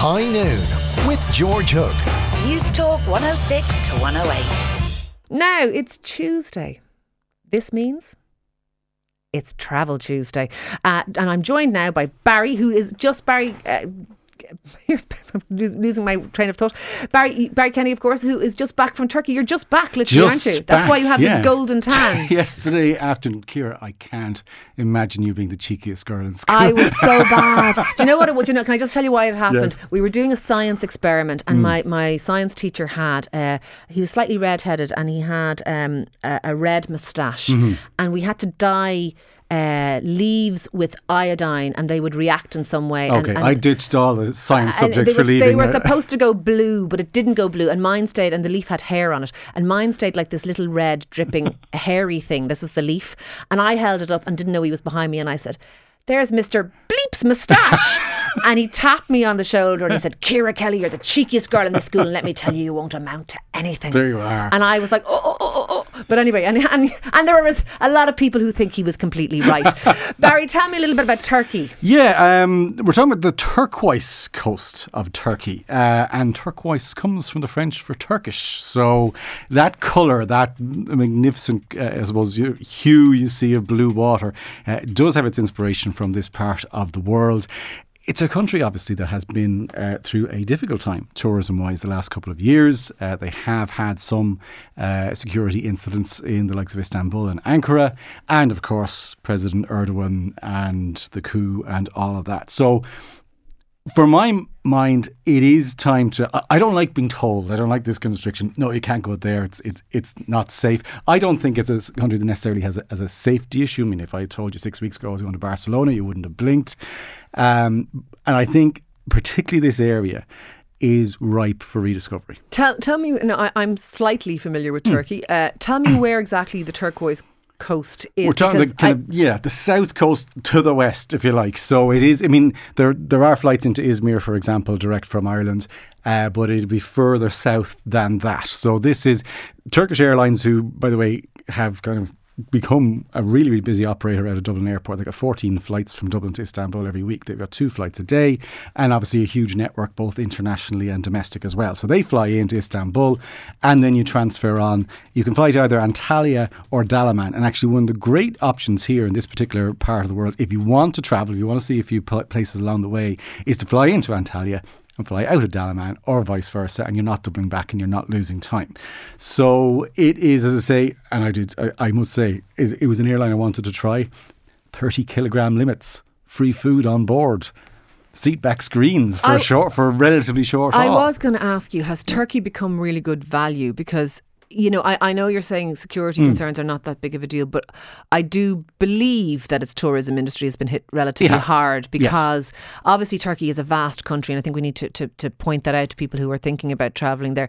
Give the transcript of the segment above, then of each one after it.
High Noon with George Hook. Newstalk 106 to 108. Now it's Tuesday. This means it's Travel Tuesday. Uh, and I'm joined now by Barry, who is just Barry. Uh, Here's I'm losing my train of thought. Barry Barry Kenny, of course, who is just back from Turkey. You're just back, literally, Just aren't you? That's why you have yeah. this golden tan. Yesterday afternoon, Ciara, I can't imagine you being the cheekiest girl in school. I was so bad. Do you know what it? Do you know, can I just tell you why it happened? Yes. We were doing a science experiment, and my, my science teacher had, uh, he was slightly redheaded, and he had um, a, a red moustache. And we had to dye uh, leaves with iodine, and they would react in some way. and- okay, and, I ditched all the science and subjects they for was- leaving. They were uh, supposed to go blue, but it didn't go blue. And mine stayed, and the leaf had hair on it. And mine stayed like this little red, dripping, hairy thing. This was the leaf. And I held it up and didn't know he was behind me. And I said, There's Mr. Bleep's moustache. and he tapped me on the shoulder and he said, Ciara Kelly, you're the cheekiest girl in the school. And let me tell you, you won't amount to anything. There you are. And I was like, oh, oh, oh, oh, oh. But anyway, and, and, and there was a lot of people who think he was completely right. Barry, tell me a little bit about Turkey. Yeah, um, we're talking about the turquoise coast of Turkey, uh, and turquoise comes from the French for Turkish. So that colour, that magnificent, uh, I suppose, hue you see of blue water, uh, does have its inspiration from this part of the world. It's a country, obviously, that has been uh, through a difficult time tourism wise the last couple of years. Uh, they have had some uh, security incidents in the likes of Istanbul and Ankara, and of course, President Erdogan and the coup and all of that. So, for my mind, it is time to. I- don't like being told. I don't like this constriction. No, you can't go there. It's it's it's not safe. I don't think it's a country that necessarily has a, as a safety issue. I mean, if I told you six weeks ago I was going to Barcelona, you wouldn't have blinked. Um, and I think particularly this area is ripe for rediscovery. Tell tell me. No, I, I'm slightly familiar Hmm. with Turkey. Uh, tell me where exactly the turquoise coast is. We're talking because the kind I- of yeah, the south coast to the west, if you like. So it is. I mean, there there are flights into Izmir, for example, direct from Ireland, uh, but it'd be further south than that. So this is Turkish Airlines, who, by the way, have kind of become a really, really busy operator out of Dublin Airport. They've got 14 flights from Dublin to Istanbul every week. They've got two flights a day and obviously a huge network both internationally and domestic as well. So they fly into Istanbul and then you transfer on. You can fly to either Antalya or Dalaman. And actually one of the great options here in this particular part of the world, if you want to travel, if you want to see a few places along the way, is to fly into Antalya and fly out of Dalaman or vice versa, and you're not doubling back and you're not losing time. So it is, as I say, and I did, I, I must say, it, it was an airline I wanted to try. 30 kilogram limits, free food on board, seat back screens for I- a short, for a relatively short I haul. was going to ask you: Has Turkey become really good value? Because you know, I, I know you're saying security Hmm. concerns are not that big of a deal, but I do believe that its tourism industry has been hit relatively has. hard Yes. because obviously Turkey is a vast country, and I think we need to, to, to point that out to people who are thinking about travelling there.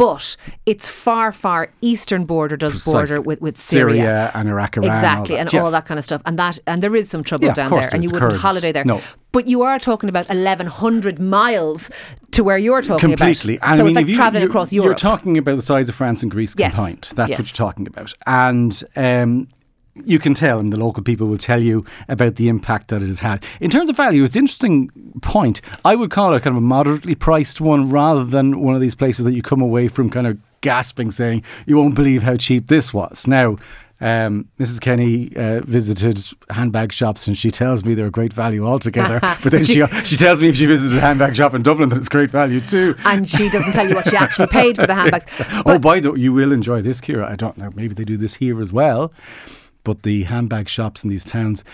But its far, far eastern border does Precisely. border with, with Syria. Syria and Iraq, Iran, all exactly, that. and Yes. all that kind of stuff, and that and there is some trouble Yeah, down there, and you the wouldn't Kurds. holiday there. No. But you are talking about eleven hundred miles to where you're talking about. completely. about. And so I mean, it's like if you, traveling you- across You're talking about the size of France and Greece Yes. combined. That's Yes. what you're talking about. And um, you can tell, and the local people will tell you about the impact that it has had. In terms of value, it's an interesting point. I would call it kind of a moderately priced one rather than one of these places that you come away from kind of gasping saying, you won't believe how cheap this was. Now, um, Mrs. Kenny uh, visited handbag shops and she tells me they're a great value altogether. but then she she tells me if she visited a handbag shop in Dublin that it's great value too. and she doesn't tell you what she actually paid for the handbags. oh, by the way, you will enjoy this, Ciara. I don't know. Maybe they do this here as well. But the handbag shops in these towns,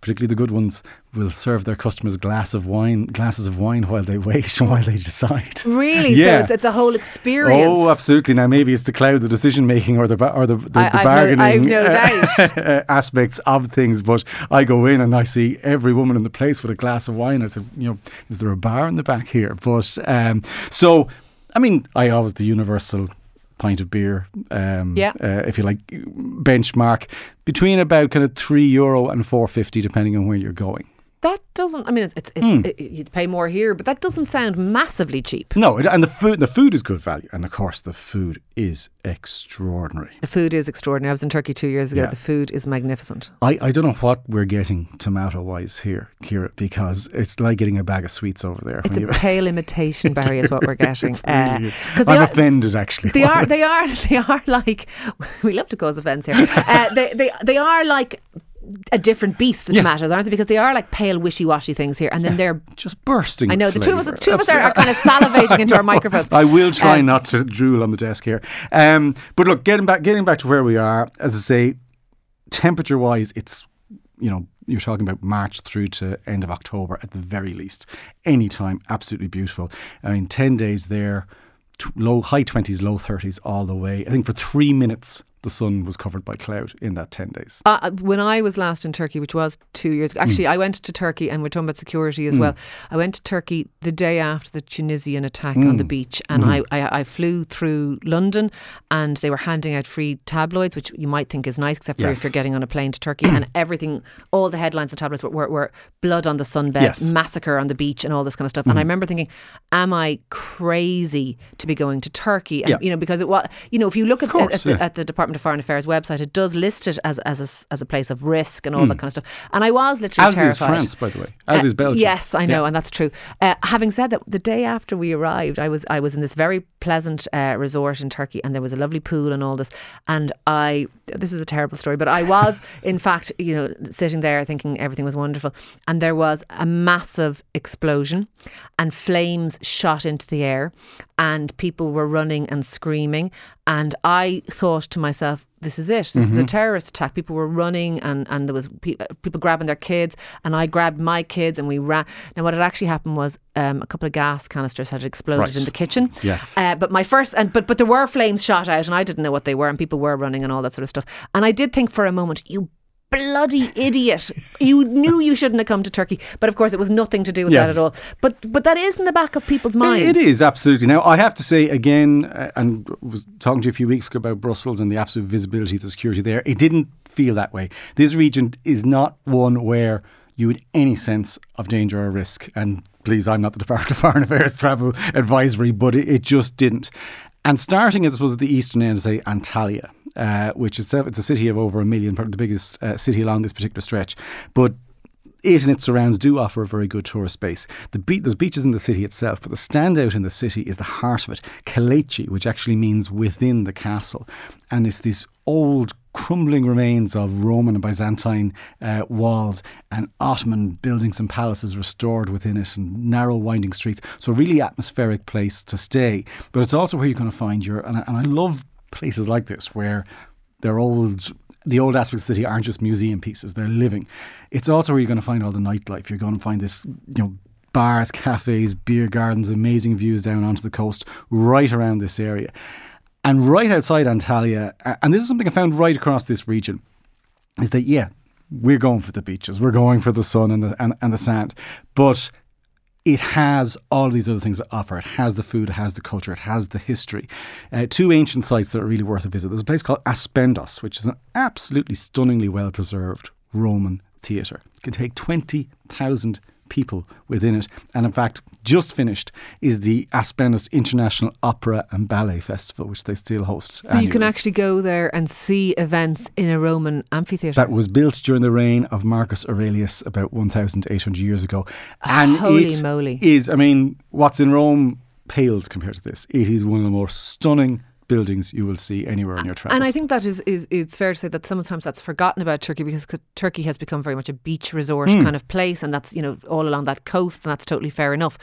particularly the good ones, will serve their customers glass of wine, glasses of wine while they wait and while they decide. Really? Yeah. So it's, it's a whole experience. Oh, absolutely. Now maybe it's to cloud the decision making or the ba- or the, the, I- the no- bargaining I've no uh, doubt. aspects of things. But I go in and I see every woman in the place with a glass of wine. I said, you know, is there a bar in the back here? But um, so, I mean, I always the universal pint of beer, um, Yeah. uh, if you like, benchmark between about kind of three euro and four fifty, depending on where you're going. Doesn't. I mean, it's, it's, it's Hmm. it, you'd pay more here, but that doesn't sound massively cheap. No, and the food the food is good value, and of course the food is extraordinary. The food is extraordinary. I was in Turkey two years ago. Yeah. The food is magnificent. I, I don't know what we're getting tomato wise here, Ciara, because it's like getting a bag of sweets over there. It's a you- pale imitation, Barry, is what we're getting. Uh, they I'm are- offended actually. They are, they are, they are like. We love to cause offence here. Uh, they, they, they are like a different beast. The Yeah. tomatoes, aren't they? Because they are like pale, wishy-washy things here, and then they're. just bursting. I know the two of us, two of us are, are kind of salivating into our microphones. I will try Um, not to drool on the desk here. Um, but look, getting back, getting back to where we are, as I say, temperature wise, it's you know you're talking about March through to end of October at the very least. Anytime, absolutely beautiful. I mean, ten days there, t- low high twenties, low thirties all the way. I think for three minutes the sun was covered by cloud in that ten days. Uh, uh, when I was last in Turkey, which was two years ago, actually, mm. I went to Turkey, and we're talking about security as mm. well. I went to Turkey the day after the Tunisian attack on the Hmm. beach, and mm-hmm. I, I, I flew through London, and they were handing out free tabloids, which you might think is nice, except for Yes. if you're getting on a plane to Turkey, and everything, all the headlines and tabloids were, were, were blood on the sunbed, Yes. Massacre on the beach, and all this kind of stuff. And I mm. remember thinking, am I crazy to be going to Turkey? And, Yeah. You know, because it was, you know, if you look at, course, at, the, yeah. at the Department of Foreign Affairs website, it does list it as as a, as a place of risk and all Hmm. that kind of stuff. And I was literally As terrified. is France, by the way. As Uh, is Belgium. Yes, I know, Yeah. and that's true. Uh, having said that, the day after we arrived, I was I was in this very pleasant uh, resort in Turkey, and there was a lovely pool and all this. And I, this is a terrible story, but I was in fact, you know, sitting there thinking everything was wonderful, and there was a massive explosion, and flames shot into the air, and people were running and screaming, and I thought to myself. This is it. This is a terrorist attack. People were running, and, and there was pe- uh, people grabbing their kids, and I grabbed my kids, and we ran. Now, what had actually happened was um, a couple of gas canisters had exploded Right. in the kitchen. Yes. Uh, but my first, and but but there were flames shot out, and I didn't know what they were, and people were running and all that sort of stuff. And I did think for a moment, you bloody idiot, you knew you shouldn't have come to Turkey. But of course, it was nothing to do with Yes. that at all. But but that is in the back of people's minds. It is absolutely. Now I have to say again, uh, and was talking to you a few weeks ago about Brussels and the absolute visibility of the security there. It didn't feel that way. This region is not one where you had any sense of danger or risk. And please, I'm not the Department of Foreign Affairs travel advisory, but it, it just didn't. And starting at, I suppose, at the eastern end, say Antalya, uh, which itself it's a city of over a million, probably the biggest uh, city along this particular stretch. But it and its surrounds do offer a very good tourist base. The be- there's beaches in the city itself, but the standout in the city is the heart of it, Kaleiçi, which actually means within the castle. And it's these old crumbling remains of Roman and Byzantine uh, walls and Ottoman buildings and palaces restored within it and narrow winding streets. So a really atmospheric place to stay. But it's also where you're going to find your, and I, and I love places like this where they're old the old aspects of the city aren't just museum pieces they're living. It's also where you're going to find all the nightlife. You're going to find this you know bars cafes beer gardens amazing views down onto the coast right around this area. And right outside Antalya and this is something I found right across this region is that yeah we're going for the beaches we're going for the sun and the and, and the sand but it has all these other things to offer. It has the food, it has the culture, it has the history. Uh, two ancient sites that are really worth a visit. There's a place called Aspendos, which is an absolutely stunningly well preserved Roman theatre. It can take 20,000 people within it. And in fact, just finished is the Aspendos International Opera and Ballet Festival, which they still host. So you can actually go there and see events in a Roman amphitheatre. That was built during the reign of Marcus Aurelius about 1,800 years ago. And Holy moly. is, I mean, what's in Rome pales compared to this. It is one of the more stunning buildings you will see anywhere in your travels. And I think that is, is it's fair to say that sometimes that's forgotten about Turkey because Turkey has become very much a beach resort Hmm. kind of place, and that's you know all along that coast, and that's totally fair enough.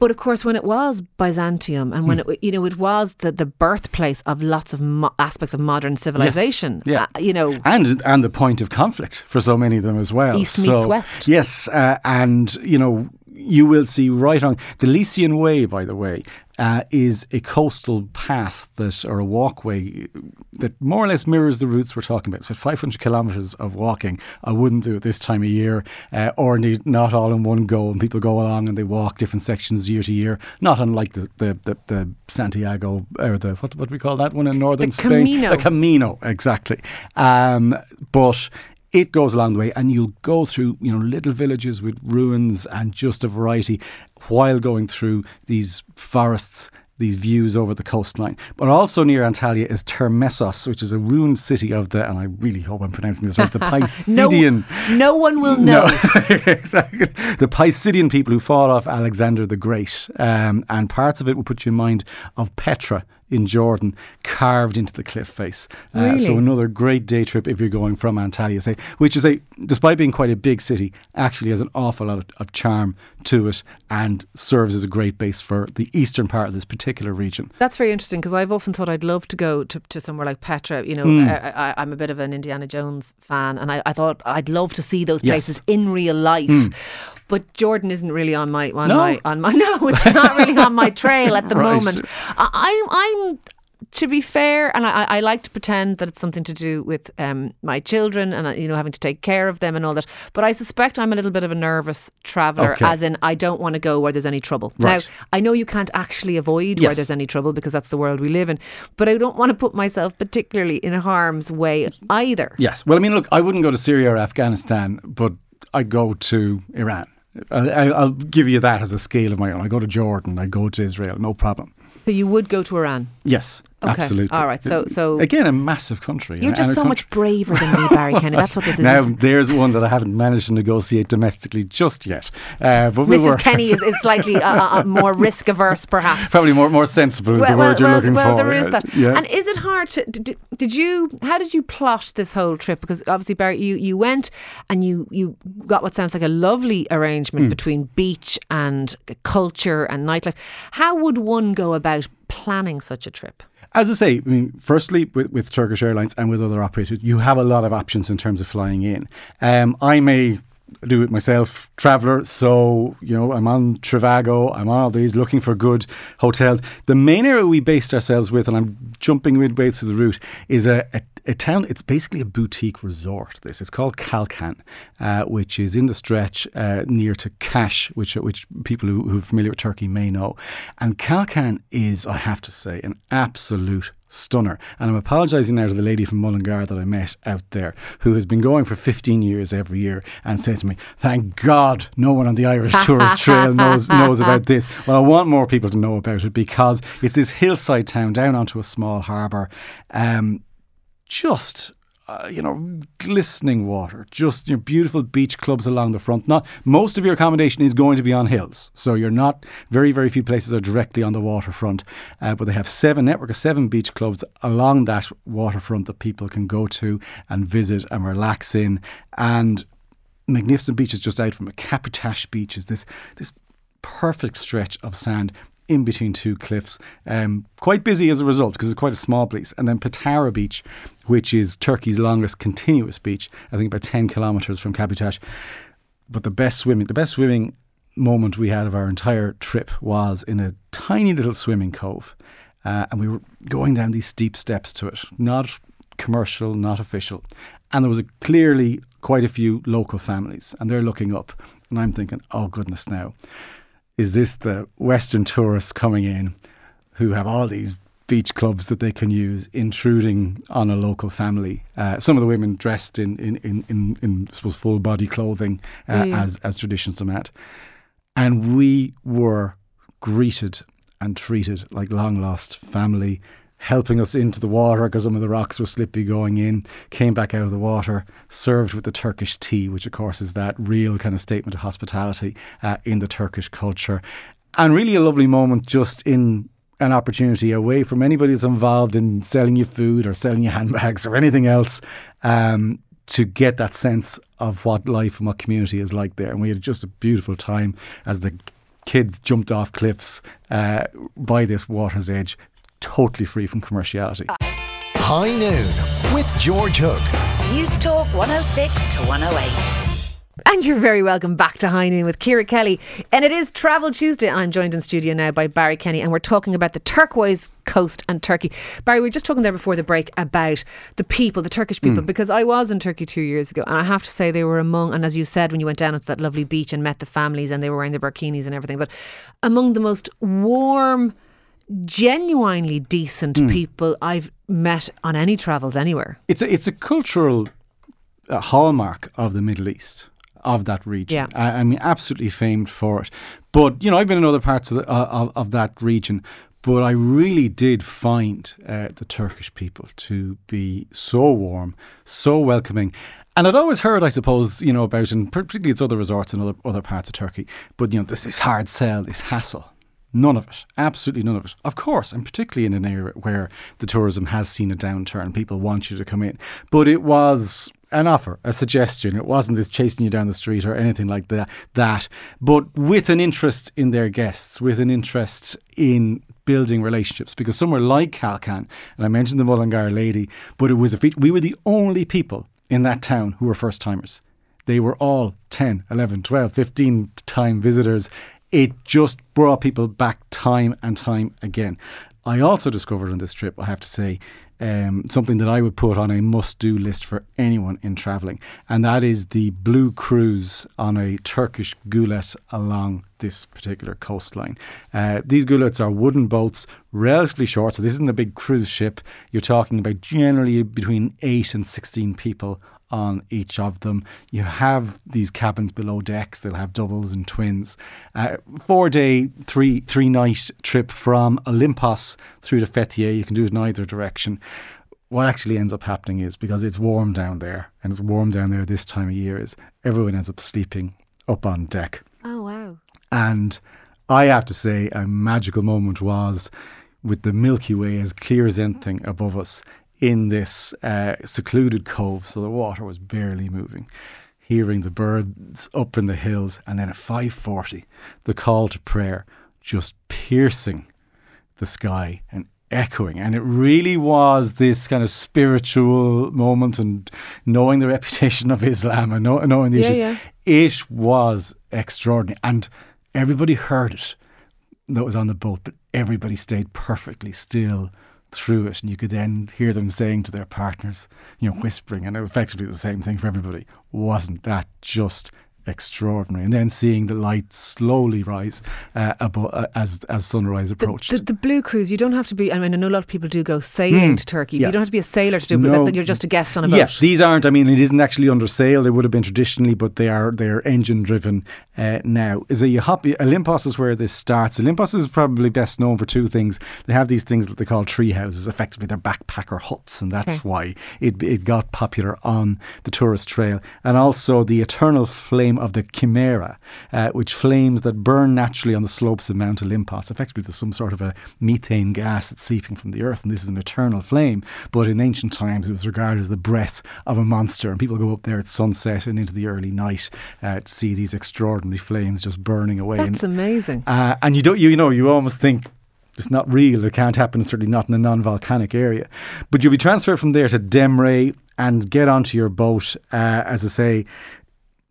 But of course, when it was Byzantium, and when it you know it was the, the birthplace of lots of mo- aspects of modern civilization, Yeah. uh, you know, and and the point of conflict for so many of them as well. East meets So, West. Yes, uh, and you know you will see right on the Lycian Way, by the way, uh, is a coastal path that or a walkway that more or less mirrors the routes we're talking about. So 500 kilometres of walking. I wouldn't do it this time of year, uh, or indeed not all in one go. And people go along and they walk different sections year to year. Not unlike the the, the, the Santiago or the what what do we call that one in northern The Spain, Camino. the Camino, exactly. Um, but it goes along the way, and you'll go through you know little villages with ruins and just a variety, while going through these forests these views over the coastline. But also near Antalya is Termessos, which is a ruined city of the, and I really hope I'm pronouncing this right, the Pisidian. no, no one will know. No, exactly. The Pisidian people who fought off Alexander the Great. Um, and parts of it will put you in mind of Petra in Jordan carved into the cliff face. Uh, So another great day trip if you're going from Antalya, say, which is a, despite being quite a big city, actually has an awful lot of, of charm to it and serves as a great base for the eastern part of this particular region. That's very interesting because I've often thought I'd love to go to, to somewhere like Petra. You know, Hmm. I, I, I'm a bit of an Indiana Jones fan, and I, I thought I'd love to see those Yes. places in real life. But Jordan isn't really on my on No? my on my no, it's not really on my trail at the Right. moment. I, I'm I'm to be fair, and I, I like to pretend that it's something to do with um, my children and uh, you know having to take care of them and all that. But I suspect I'm a little bit of a nervous traveller, Okay. as in I don't want to go where there's any trouble. Right. Now I know you can't actually avoid where there's any trouble because that's the world we live in, but I don't want to put myself particularly in harm's way either. Yes. Well, I mean, look, I wouldn't go to Syria or Afghanistan, but I'd go to Iran. I, I- I'll give you that as a scale of my own. I go to Jordan. I go to Israel. No problem. So you would go to Iran. Yes, Okay. absolutely. All right. So so Again, a massive country. you're just so much braver than me, Barry Kenny. That's what this is. Now, there's one that I haven't managed to negotiate domestically just yet. Uh, but we Mrs. were Kenny is, is slightly uh, uh, uh, more risk averse, perhaps. probably more more sensible is the word you're well, looking well, for. there is that. Yeah. And is it hard to? Did, did you? How did you plot this whole trip? Because obviously, Barry, you, you went and you you got what sounds like a lovely arrangement between beach and culture and nightlife. How would one go about planning such a trip? As I say, I mean, firstly, with, with Turkish Airlines and with other operators, you have a lot of options in terms of flying in. Um, I may do it myself, traveller, so, you know, I'm on Trivago, I'm on all these looking for good hotels. The main area we based ourselves with, and I'm jumping midway through the route, is a, a, a town, it's basically a boutique resort, this. It's called Kalkan, uh, which is in the stretch uh, near to Kaş, which, which people who, who are familiar with Turkey may know. And Kalkan is, I have to say, an absolute stunner. And I'm apologising now to the lady from Mullingar that I met out there, who has been going for 15 years every year and said to me, Thank God no one on the Irish Tourist Trail knows, knows about this. Well, I want more people to know about it because it's this hillside town down onto a small harbour. Um, just uh, you know, glistening water, just you know, beautiful beach clubs along the front. Not most of your accommodation is going to be on hills, so you're not. Very, very few places are directly on the waterfront, uh, but they have seven network of seven beach clubs along that waterfront that people can go to and visit and relax in, and magnificent beaches just out from it. Kaputaş Beach is this this perfect stretch of sand in between two cliffs. Um, quite busy as a result because it's quite a small place. And then Patara Beach, which is Turkey's longest continuous beach, I think about 10 kilometres from Kaputaş. But the best swimming, the best swimming moment we had of our entire trip was in a tiny little swimming cove. Uh, and we were going down these steep steps to it, not commercial, not official. And there was a, clearly quite a few local families, and they're looking up. And I'm thinking, oh, goodness, now is this the Western tourists coming in who have all these beach clubs that they can use, intruding on a local family? Uh, some of the women dressed in, in, in, in, in I suppose, full body clothing, uh, Yeah. as, as traditions demand. And we were greeted and treated like long lost family, helping us into the water because some of the rocks were slippy going in, came back out of the water, served with the Turkish tea, which of course is that real kind of statement of hospitality uh, in the Turkish culture. And really a lovely moment just in an opportunity away from anybody that's involved in selling you food or selling you handbags or anything else um, to get that sense of what life and what community is like there. And we had just a beautiful time as the kids jumped off cliffs uh, by this water's edge, totally free from commerciality. High Noon with George Hook. Newstalk 106 to 108. And you're very welcome back to High Noon with Ciara Kelly. And it is Travel Tuesday. I'm joined in studio now by Barry Kenny. And we're talking about the turquoise coast and Turkey. Barry, we were just talking there before the break about the people, the Turkish people, hmm. because I was in Turkey two years ago. And I have to say, they were among, and as you said, when you went down to that lovely beach and met the families and they were wearing the burkinis and everything, but among the most warm, genuinely decent people I've met on any travels anywhere. It's a, it's a cultural a hallmark of the Middle East, of that region. Yeah. I, I mean, absolutely famed for it. But you know, I've been in other parts of the, uh, of, of that region. But I really did find uh, the Turkish people to be so warm, so welcoming. And I'd always heard, I suppose, you know, about, and particularly it's other resorts in other, other parts of Turkey, but, you know, this, this hard sell, this hassle. None of it. Absolutely none of it. Of course, and particularly in an area where the tourism has seen a downturn, people want you to come in. But it was an offer, a suggestion. It wasn't this chasing you down the street or anything like that. That, but with an interest in their guests, with an interest in building relationships. Because somewhere like Kalkan, and I mentioned the Mullingar lady, but it was a feat. We were the only people in that town who were first timers. They were all 10, 11, 12, 15 time visitors. It just brought people back time and time again. I also discovered on this trip, I have to say, um, something that I would put on a must do list for anyone in travelling, and that is the blue cruise on a Turkish gulet along this particular coastline. Uh, these gulets are wooden boats, relatively short, so this isn't a big cruise ship. You're talking about generally between 8 and 16 people on each of them. You have these cabins below decks. They'll have doubles and twins. Uh, four day, three three night trip from Olympos through to Fethiye. You can do it in either direction. What actually ends up happening is because it's warm down there, and it's warm down there this time of year, is everyone ends up sleeping up on deck. Oh wow. And I have to say, a magical moment was with the Milky Way as clear as anything above us in this uh, secluded cove, so the water was barely moving. Hearing the birds up in the hills, and then at five forty, the call to prayer just piercing the sky and echoing. And it really was this kind of spiritual moment and knowing the reputation of Islam and know, knowing the Yeah, issues. yeah. It was extraordinary. And everybody heard it that was on the boat, but everybody stayed perfectly still through it. And you could then hear them saying to their partners, you know, whispering, and effectively the same thing for everybody. Wasn't that just extraordinary? And then seeing the light slowly rise uh, abo- uh, as as sunrise approached. The, the blue cruise, you don't have to be. I mean, I know a lot of people do go sailing to Turkey. You Hmm. don't have to be a sailor to do it. No. but You're just a guest on a boat. Yeah, these aren't. I mean, it isn't actually under sail. They would have been traditionally, but they are they are engine driven uh, now. Is a you hop Olympos is where this starts. Olympos is probably best known for two things. They have these things that they call tree houses. Effectively, they're backpacker huts, and that's Okay. why it it got popular on the tourist trail. And also the eternal flame of the Chimera, uh, which flames that burn naturally on the slopes of Mount Olympos. Effectively, there's some sort of a methane gas that's seeping from the earth, and this is an eternal flame. But in ancient times, it was regarded as the breath of a monster, and people go up there at sunset and into the early night uh, to see these extraordinary flames just burning away. That's and, amazing. uh, and you don't, you know, you almost think it's not real. It can't happen. It's Certainly not in a non-volcanic area. But you'll be transferred from there to Demre and get onto your boat. Uh, as I say,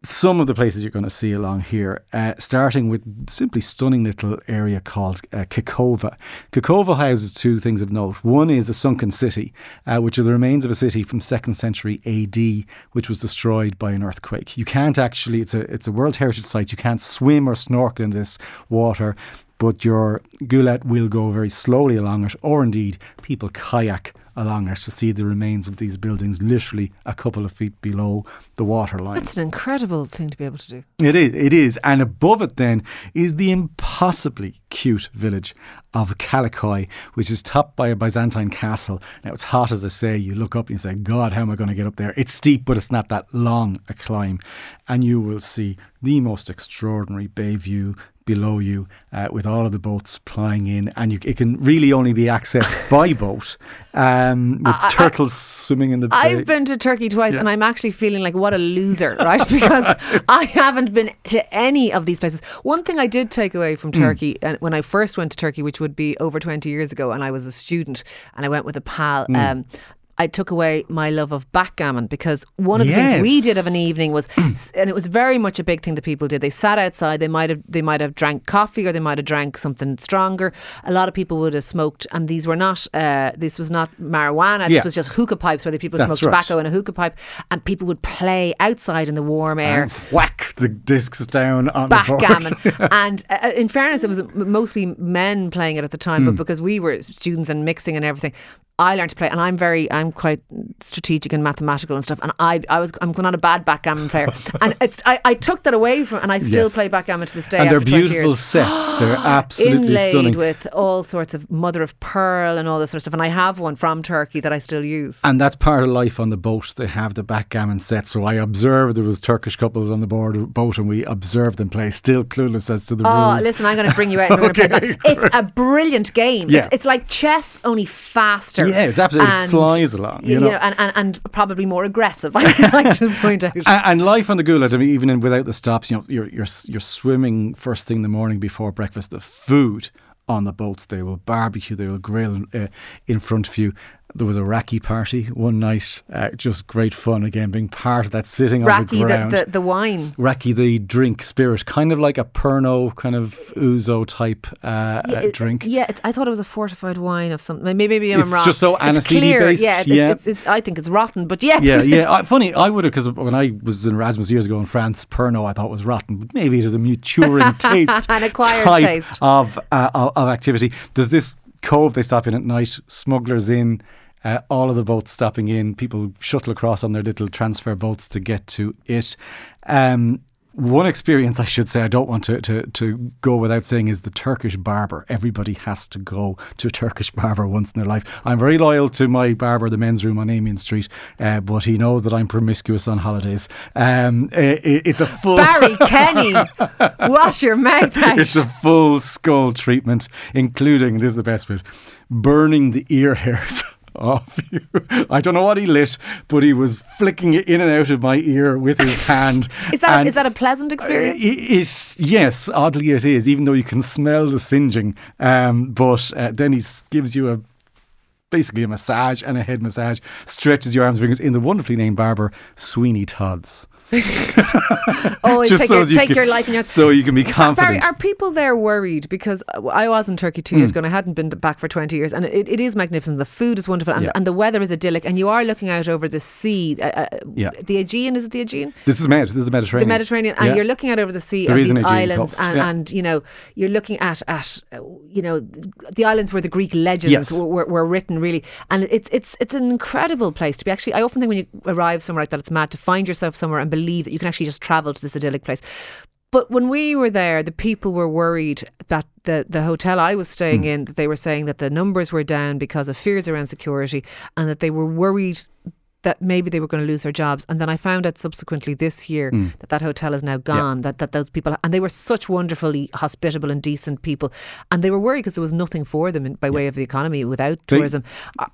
some of the places you're going to see along here, uh, starting with simply stunning little area called uh, Kekova. Kekova houses two things of note. One is the sunken city, uh, which are the remains of a city from second century AD, which was destroyed by an earthquake. You can't actually; it's a it's a World Heritage Site. You can't swim or snorkel in this water. But your gulet will go very slowly along it, or indeed people kayak along it to see the remains of these buildings literally a couple of feet below the waterline. That's an incredible thing to be able to do. It is, it is. And above it then is the impossibly cute village of Kaleköy, which is topped by a Byzantine castle. Now it's hot as I say, you look up and you say, God, how am I going to get up there? It's steep, but it's not that long a climb. And you will see the most extraordinary bay view below you uh, with all of the boats plying in and you, it can really only be accessed by boat um, with I- I- turtles swimming in the bay. I've been to Turkey twice Yeah. and I'm actually feeling like what a loser, right? Because I haven't been to any of these places. One thing I did take away Hmm. from Turkey and when I first went to Turkey, which would be over 20 years ago, and I was a student and I went with a pal. Hmm. Um, I took away my love of backgammon because one of the things we did of an evening was, and it was very much a big thing that people did. They sat outside. They might have they might have drank coffee or they might have drank something stronger. A lot of people would have smoked, and these were not. Uh, this was not marijuana. This Yeah. was just hookah pipes where the people That's smoked right. tobacco in a hookah pipe, and people would play outside in the warm air. and whack the discs down on. Backgammon, and uh, in fairness, it was mostly men playing it at the time. Hmm. But because we were students and mixing and everything, I learned to play, and I'm very, I'm quite strategic and mathematical and stuff. And I, I was, I'm not a bad backgammon player, and it's, I, I took that away from, and I still Yes. play backgammon to this day. and they're beautiful sets. They're absolutely Inlaid stunning. with all sorts of mother of pearl and all this sort of stuff. And I have one from Turkey that I still use. And that's part of life on the boat. They have the backgammon set. So I observed there was Turkish couples on the board boat, and we observed them play, still clueless as to the Oh, rules. listen, I'm going to bring you out. and we're gonna play Okay. It's a brilliant game. Yeah. It's, it's like chess, only faster. Yeah, it's absolutely- it And, flies along, you know. and, and, and probably more aggressive, I would like to point out. And, and life on the Gulet, I mean, even in, without the stops, you know, you're you're you're swimming first thing in the morning before breakfast. The food on the boats, they will barbecue, they will grill uh, in front of you. There was a raki party one night, uh, just great fun again, being part of that, sitting on the Raki, the, ground. the, the wine. Raki, the drink spirit, kind of like a Pernod kind of ouzo type uh, uh, it- drink. Yeah, it's, I thought it was a fortified wine of some. Maybe, maybe I'm It's wrong. just so it's aniseed based, Yeah, it's, yeah. It's, it's, I think it's rotten, but yeah. Yeah, yeah. I, funny, I would have because when I was in Erasmus years ago in France, Pernod I thought was rotten, but maybe it is a maturing taste, An acquired type taste. of, uh, of of activity. There's this cove they stop in at night. Smugglers in. Uh, all of the boats stopping in, people shuttle across on their little transfer boats to get to it. Um, one experience, I should say, I don't want to, to, to go without saying, is the Turkish barber. Everybody has to go to a Turkish barber once in their life. I'm very loyal to my barber, the men's room on Amiens Street, uh, but he knows that I'm promiscuous on holidays. Um, i- i- it's a full. Barry Kenny, wash your mouth out. It's a full skull treatment, including this is the best bit burning the ear hairs off you. I don't know what he lit, but he was flicking it in and out of my ear with his hand. Is that, and is that a pleasant experience? uh, it is, yes, oddly it is, even though you can smell the singeing. Um, but uh, then he gives you a basically a massage and a head massage, stretches your arms and fingers in the wonderfully named barber Sweeney Todd's. oh, Just take, so your, you take can- your life in your So you can be confident. Barry, are people there worried? Because I was in Turkey two years Hmm. ago and I hadn't been back for 20 years. And it, it is magnificent. The food is wonderful and, Yeah. and the weather is idyllic. And you are looking out over the sea. Uh, uh, Yeah. The Aegean, is it the Aegean? this is Med. This is the Mediterranean. The Mediterranean, and Yeah. you're looking out over the sea There of is an these islands, and, yeah. and you know you're looking at at you know the islands where the Greek legends Yes. were, were, were written, really, and it's it's it's an incredible place to be. Actually, I often think when you arrive somewhere like that, it's mad to find yourself somewhere and believe that you can actually just travel to this idyllic place. But when we were there, the people were worried that the, the hotel I was staying Hmm. in, that they were saying that the numbers were down because of fears around security and that they were worried that maybe they were going to lose their jobs. And then I found out subsequently this year Hmm. that that hotel is now gone, that, that those people, and they were such wonderfully hospitable and decent people. And they were worried because there was nothing for them in, by way of the economy without They- tourism.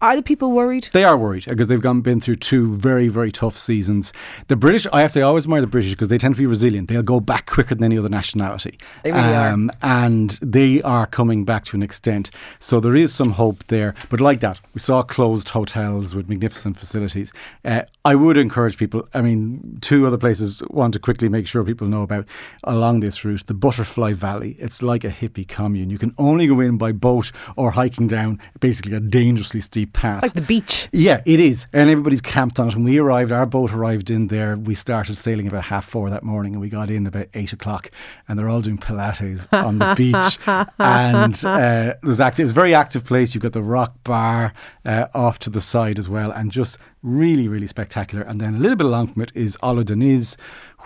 Are, the people worried? They are worried because they've gone been through two very very tough seasons. The British, I have to say, I always admire the British because they tend to be resilient. They'll go back quicker than any other nationality. Um, They really are. and they are coming back to an extent. So there is some hope there. But like that, we saw closed hotels with magnificent facilities. Uh, I would encourage people. I mean, two other places want to quickly make sure people know about along this route. The Butterfly Valley. It's like a hippie commune. You can only go in by boat or hiking down basically a dangerously steep path. Like the beach. Yeah, it is. And everybody's camped on it. When we arrived, our boat arrived in there. We started sailing about half four that morning and we got in about eight o'clock. And they're all doing Pilates on the beach. And uh, there's actually, it's a very active place. You've got the rock bar uh, off to the side as well. And just really, really really spectacular. And then a little bit along from it is Ölüdeniz,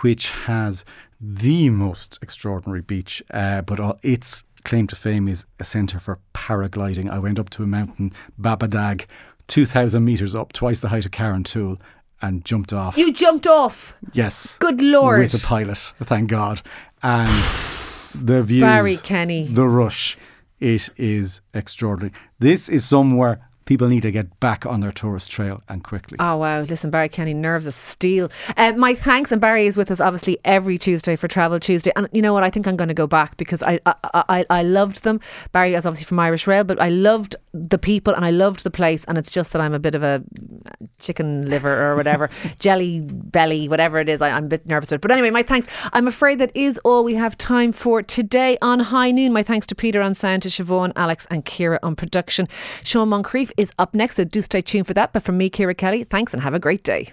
which has the most extraordinary beach. Uh, but all, its claim to fame is a centre for paragliding. I went up to a mountain, Babadag, 2,000 metres up, twice the height of Carrauntoohil, and jumped off. You jumped off. yes. Good Lord. With a pilot, thank God. And the views. Barry Kenny. The rush. It is extraordinary. This is somewhere people need to get back on their tourist trail and quickly. Oh wow! Listen, Barry Kenny, nerves of steel. Uh, my thanks, and Barry is with us obviously every Tuesday for Travel Tuesday. And you know what? I think I'm going to go back because I I, I I loved them. Barry is obviously from Irish Rail, but I loved the people and I loved the place. And it's just that I'm a bit of a chicken liver or whatever, jelly belly, whatever it is. I, I'm a bit nervous about. it. But anyway, my thanks. I'm afraid that is all we have time for today on High Noon. My thanks to Peter on sound, to Siobhan, Alex, and Kira on production. Sean Moncrief is up next, so do stay tuned for that. But from me, Ciara Kelly, thanks and have a great day.